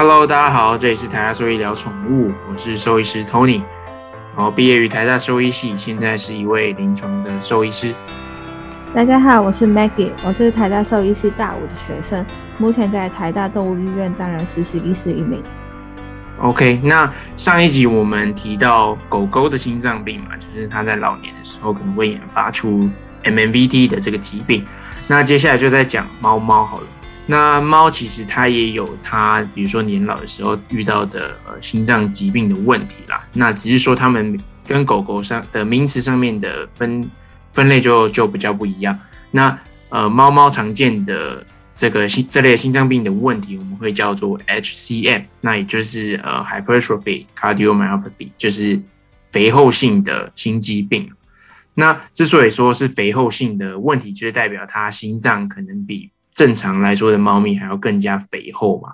Hello，大家好，这里是台大兽医聊宠物，我是兽医师 Tony，然后毕业于台大兽医系，现在是一位临床的兽医师。大家好，我是 Maggie，我是台大兽医系大五的学生，目前在台大动物医院担任实习医师一名。OK，那上一集我们提到狗狗的心脏病嘛，就是它在老年的时候可能会研发出 MMVD 的这个疾病。那接下来就在讲猫猫好了。那猫其实它也有它，比如说年老的时候遇到的呃心脏疾病的问题啦。那只是说它们跟狗狗上的名词上面的分分类就就比较不一样。那呃猫猫常见的。这个心这类心脏病的问题，我们会叫做 HCM，那也就是呃 hypertrophy cardiomyopathy，就是肥厚性的心肌病。那之所以说是肥厚性的问题，就是代表它心脏可能比正常来说的猫咪还要更加肥厚嘛。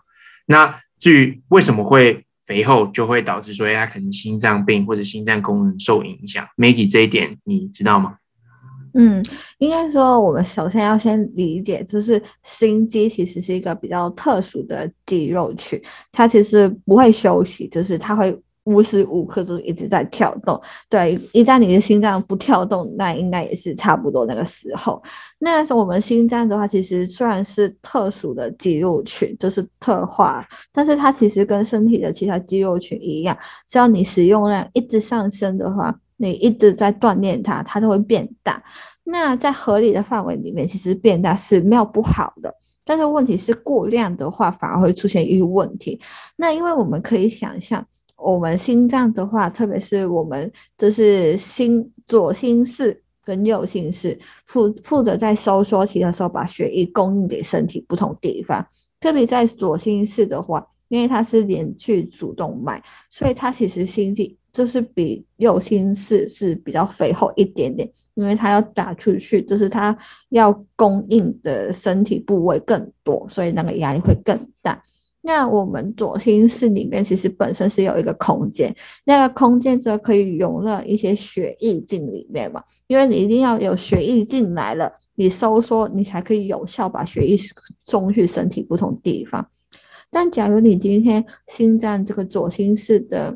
那至于为什么会肥厚，就会导致说它可能心脏病或者心脏功能受影响。Maggie 这一点你知道吗？嗯，应该说，我们首先要先理解，就是心肌其实是一个比较特殊的肌肉群，它其实不会休息，就是它会无时无刻都一直在跳动。对，一旦你的心脏不跳动，那应该也是差不多那个时候。那我们心脏的话，其实虽然是特殊的肌肉群，就是特化，但是它其实跟身体的其他肌肉群一样，只要你使用量一直上升的话。你一直在锻炼它，它都会变大。那在合理的范围里面，其实变大是没有不好的。但是问题是过量的话，反而会出现一个问题。那因为我们可以想象，我们心脏的话，特别是我们就是心左心室跟右心室负负责在收缩期的时候，把血液供应给身体不同地方。特别在左心室的话，因为它是连去主动脉，所以它其实心肌。就是比右心室是比较肥厚一点点，因为它要打出去，就是它要供应的身体部位更多，所以那个压力会更大。那我们左心室里面其实本身是有一个空间，那个空间则可以容纳一些血液进里面嘛，因为你一定要有血液进来了，你收缩你才可以有效把血液送去身体不同地方。但假如你今天心脏这个左心室的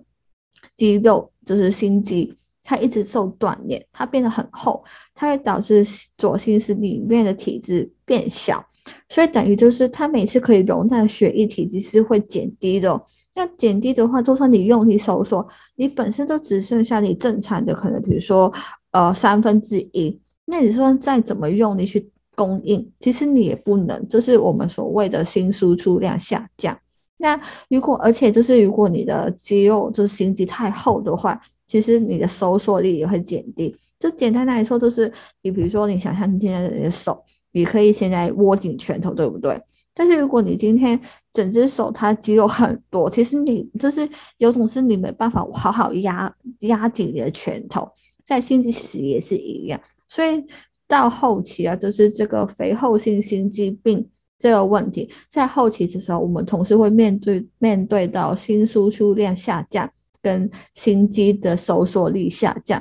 肌肉就是心肌，它一直受锻炼，它变得很厚，它会导致左心室里面的体积变小，所以等于就是它每次可以容纳血液体积是会减低的。那减低的话，就算你用力收缩，你本身就只剩下你正常的可能，比如说呃三分之一，那你说再怎么用力去供应，其实你也不能，就是我们所谓的心输出量下降。那如果，而且就是如果你的肌肉就是心肌太厚的话，其实你的收缩力也会减低。就简单来说，就是你比如说，你想象你现在你的手，你可以现在握紧拳头，对不对？但是如果你今天整只手它肌肉很多，其实你就是有种是你没办法好好压压紧你的拳头，在心肌时也是一样。所以到后期啊，就是这个肥厚性心肌病。这个问题在后期的时候，我们同时会面对面对到心输出量下降跟心肌的收缩力下降，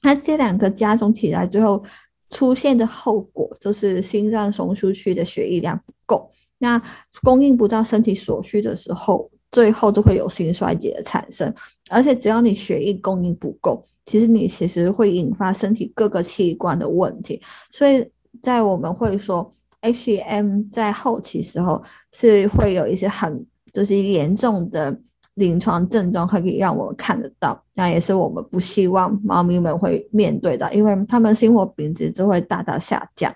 那这两个加重起来，最后出现的后果就是心脏送出去的血液量不够，那供应不到身体所需的时候，最后都会有心衰竭的产生。而且只要你血液供应不够，其实你其实会引发身体各个器官的问题。所以在我们会说。HCM 在后期时候是会有一些很就是严重的临床症状，可以让我看得到，那也是我们不希望猫咪们会面对的，因为它们生活品质就会大大下降。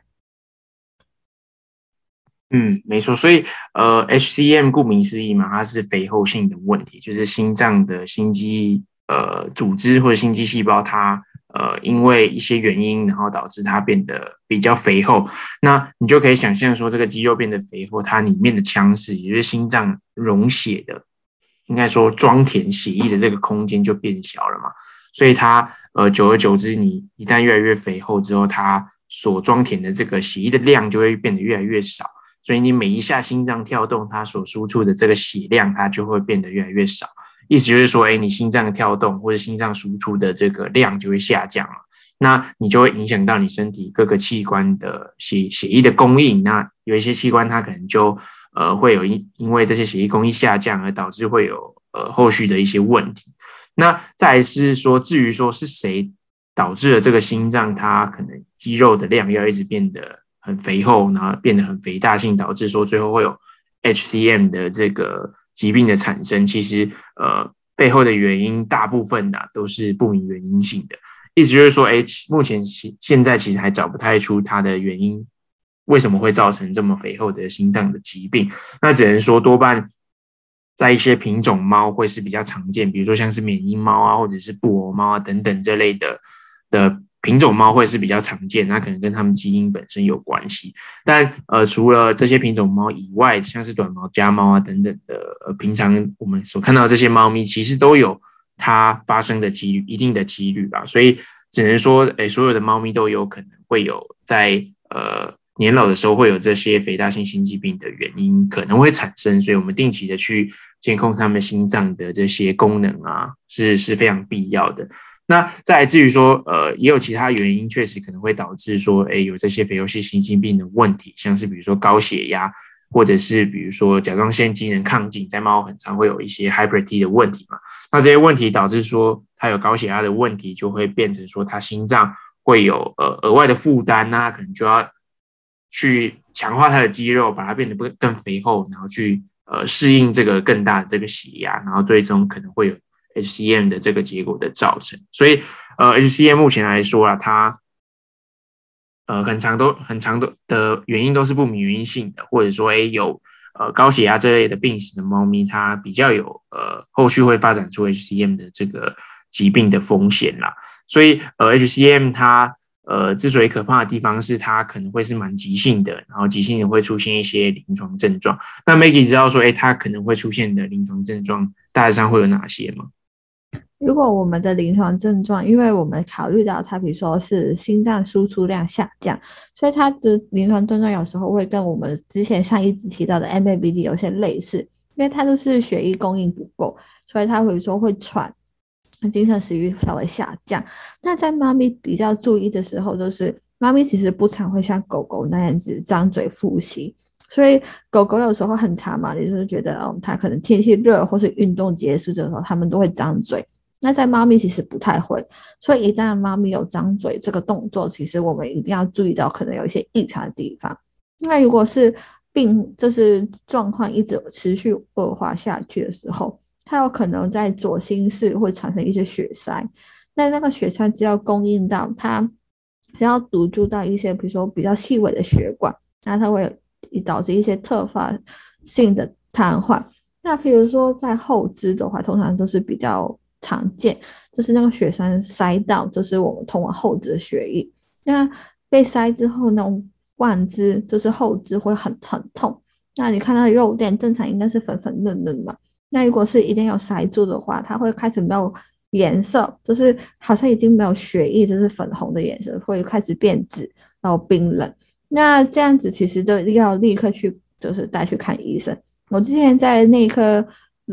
嗯，没错，所以呃，HCM 顾名思义嘛，它是肥厚性的问题，就是心脏的心肌呃组织或者心肌细胞它。呃，因为一些原因，然后导致它变得比较肥厚。那你就可以想象说，这个肌肉变得肥厚，它里面的腔室，也就是心脏溶血的，应该说装填血液的这个空间就变小了嘛。所以它呃，久而久之，你一旦越来越肥厚之后，它所装填的这个血液的量就会变得越来越少。所以你每一下心脏跳动，它所输出的这个血量，它就会变得越来越少。意思就是说，哎，你心脏跳动或者心脏输出的这个量就会下降了，那你就会影响到你身体各个器官的血血液的供应。那有一些器官它可能就呃会有因因为这些血液供应下降而导致会有呃后续的一些问题。那再是说，至于说是谁导致了这个心脏它可能肌肉的量要一直变得很肥厚，然后变得很肥大性，导致说最后会有 HCM 的这个疾病的产生，其实呃背后的原因大部分的都是不明原因性的。意思就是说，哎，目前现现在其实还找不太出它的原因，为什么会造成这么肥厚的心脏的疾病？那只能说多半在一些品种猫会是比较常见，比如说像是缅因猫啊，或者是布偶猫啊等等这类的的品种猫会是比较常见，那可能跟它们基因本身有关系。但呃，除了这些品种猫以外，像是短毛家猫啊等等的，平常我们所看到这些猫咪，其实都有。它发生的几率一定的几率吧，所以只能说，诶，所有的猫咪都有可能会有在呃年老的时候会有这些肥大性心肌病的原因可能会产生，所以我们定期的去监控他们心脏的这些功能啊，是是非常必要的。那再至于说，呃，也有其他原因，确实可能会导致说，诶，有这些肥厚性心肌病的问题，像是比如说高血压。或者是比如说甲状腺机能亢进，在猫很常会有一些 hyper T 的问题嘛？那这些问题导致说它有高血压的问题，就会变成说它心脏会有呃额外的负担，那可能就要去强化它的肌肉，把它变得更更肥厚，然后去呃适应这个更大的这个血压，然后最终可能会有 HCM 的这个结果的造成。所以呃 HCM 目前来说啊，它。呃，很长都很长的的原因都是不明原因性的，或者说，哎，有呃高血压这类的病史的猫咪，它比较有呃后续会发展出 HCM 的这个疾病的风险啦。所以，呃，HCM 它呃之所以可怕的地方是它可能会是蛮急性的，然后急性的会出现一些临床症状。那 Maggie 知道说，哎，它可能会出现的临床症状大致上会有哪些吗？如果我们的临床症状，因为我们考虑到它，比如说是心脏输出量下降，所以它的临床症状有时候会跟我们之前上一集提到的 MABD 有些类似，因为它都是血液供应不够，所以它会说会喘，精神食欲稍微下降。那在猫咪比较注意的时候，就是猫咪其实不常会像狗狗那样子张嘴呼吸，所以狗狗有时候很长嘛，也就是觉得哦，它可能天气热或是运动结束的时候，它们都会张嘴。那在猫咪其实不太会，所以一旦猫咪有张嘴这个动作，其实我们一定要注意到可能有一些异常的地方。那如果是病就是状况一直持续恶化下去的时候，它有可能在左心室会产生一些血塞。那那个血塞只要供应到它，只要堵住到一些比如说比较细微的血管，那它会导致一些特发性的瘫痪。那比如说在后肢的话，通常都是比较。常见就是那个血栓塞到，就是我们通往后肢的血液。那被塞之后，那种万肢就是后肢会很疼痛。那你看到肉垫，正常应该是粉粉嫩嫩嘛。那如果是一定要塞住的话，它会开始没有颜色，就是好像已经没有血液，就是粉红的颜色，会开始变紫，然后冰冷。那这样子其实就要立刻去，就是带去看医生。我之前在内科。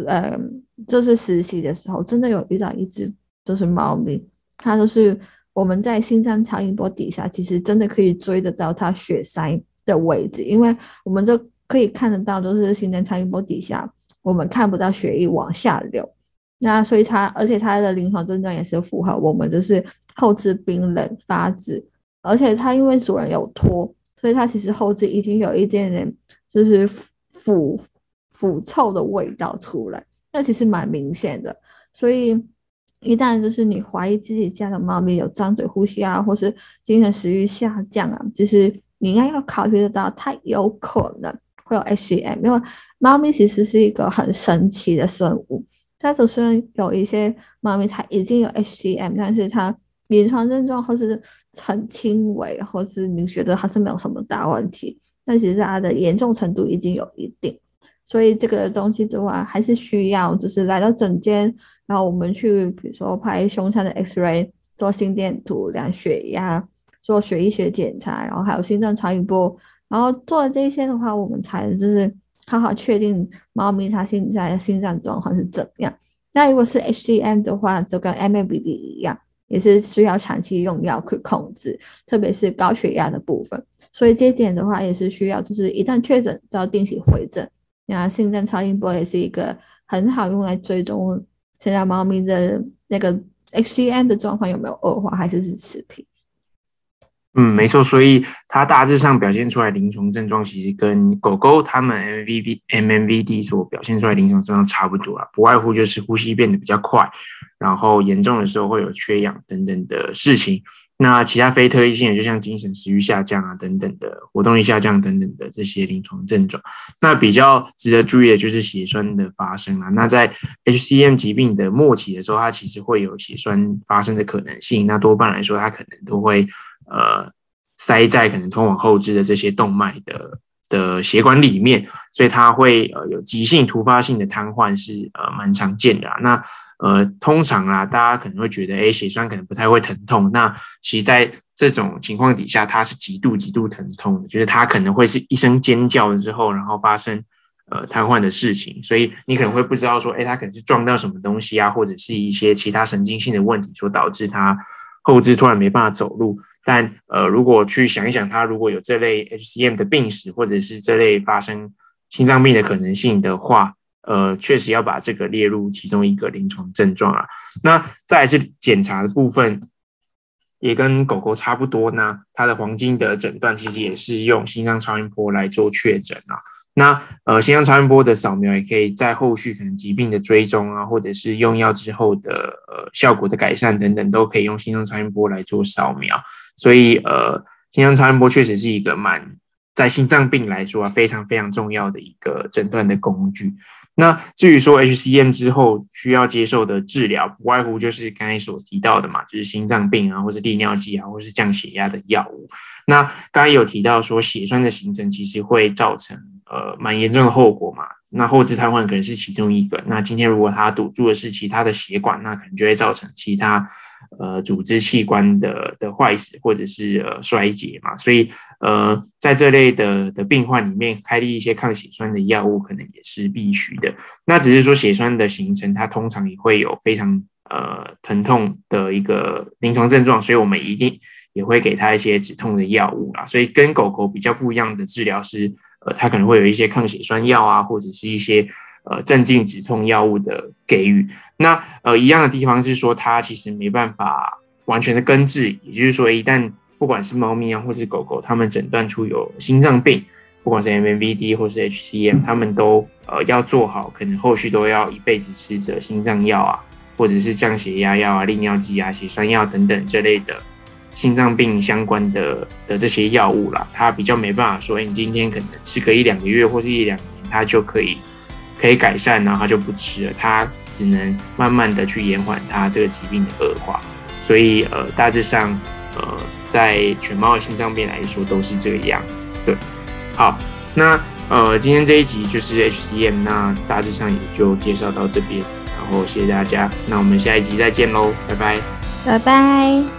呃，就是实习的时候，真的有遇到一只就是猫咪，它就是我们在心脏超音波底下，其实真的可以追得到它血塞的位置，因为我们就可以看得到，就是心脏超音波底下，我们看不到血液往下流。那所以它，而且它的临床症状也是符合我们，就是后肢冰冷发紫，而且它因为主人有拖，所以它其实后肢已经有一点点就是腐。腐臭的味道出来，那其实蛮明显的。所以一旦就是你怀疑自己家的猫咪有张嘴呼吸啊，或是精神食欲下降啊，其实你应该要考虑得到，它有可能会有 HCM。因为猫咪其实是一个很神奇的生物，它虽然有一些猫咪它已经有 HCM，但是它临床症状或是很轻微，或是你觉得它是没有什么大问题，但其实它的严重程度已经有一定。所以这个东西的话，还是需要就是来到诊间，然后我们去，比如说拍胸腔的 X ray，做心电图，量血压，做血液学检查，然后还有心脏超音波，然后做了这些的话，我们才就是好好确定猫咪它现在的心脏状况是怎样。那如果是 HCM 的话，就跟 MABD 一样，也是需要长期用药去控制，特别是高血压的部分。所以这点的话，也是需要，就是一旦确诊，就要定期回诊。那心脏超音波也是一个很好用来追踪现在猫咪的那个 HCM 的状况有没有恶化，还是是持平。嗯，没错，所以它大致上表现出来临床症状，其实跟狗狗它们 M V B M M V D 所表现出来临床症状差不多啊，不外乎就是呼吸变得比较快，然后严重的时候会有缺氧等等的事情。那其他非特异性的，就像精神食欲下降啊等等的，活动力下降等等的这些临床症状。那比较值得注意的就是血栓的发生啊。那在 H C M 疾病的末期的时候，它其实会有血栓发生的可能性。那多半来说，它可能都会。呃，塞在可能通往后肢的这些动脉的的血管里面，所以它会呃有急性突发性的瘫痪，是呃蛮常见的。那呃通常啊，大家可能会觉得，哎，血栓可能不太会疼痛。那其实在这种情况底下，它是极度极度疼痛的，就是它可能会是一声尖叫之后，然后发生呃瘫痪的事情。所以你可能会不知道说，哎，它可能是撞到什么东西啊，或者是一些其他神经性的问题所导致它后肢突然没办法走路。但呃，如果去想一想，他如果有这类 HCM 的病史，或者是这类发生心脏病的可能性的话，呃，确实要把这个列入其中一个临床症状啊。那再是检查的部分，也跟狗狗差不多。呢它的黄金的诊断其实也是用心脏超音波来做确诊啊。那呃，心脏超音波的扫描也可以在后续可能疾病的追踪啊，或者是用药之后的呃效果的改善等等，都可以用心脏超音波来做扫描。所以呃，心脏超音波确实是一个蛮在心脏病来说啊非常非常重要的一个诊断的工具。那至于说 HCM 之后需要接受的治疗，不外乎就是刚才所提到的嘛，就是心脏病啊，或是利尿剂啊，或是降血压的药物。那刚才有提到说血栓的形成其实会造成。呃，蛮严重的后果嘛。那后肢瘫痪可能是其中一个。那今天如果它堵住的是其他的血管，那可能就会造成其他呃组织器官的的坏死或者是呃衰竭嘛。所以呃，在这类的的病患里面，开立一些抗血栓的药物可能也是必须的。那只是说血栓的形成，它通常也会有非常呃疼痛的一个临床症状，所以我们一定也会给他一些止痛的药物啦。所以跟狗狗比较不一样的治疗是。呃，它可能会有一些抗血栓药啊，或者是一些呃镇静止痛药物的给予。那呃一样的地方是说，它其实没办法完全的根治，也就是说，一旦不管是猫咪啊，或是狗狗，它们诊断出有心脏病，不管是 M V D 或是 H C M，它们都呃要做好，可能后续都要一辈子吃着心脏药啊，或者是降血压药啊、利尿剂啊、血栓药等等这类的。心脏病相关的的这些药物啦，它比较没办法说，哎，你今天可能吃个一两个月或是一两年，它就可以可以改善，然后它就不吃了，它只能慢慢的去延缓它这个疾病的恶化。所以呃，大致上呃，在犬猫的心脏病来说都是这个样子。对，好，那呃，今天这一集就是 HCM，那大致上也就介绍到这边，然后谢谢大家，那我们下一集再见喽，拜拜，拜拜。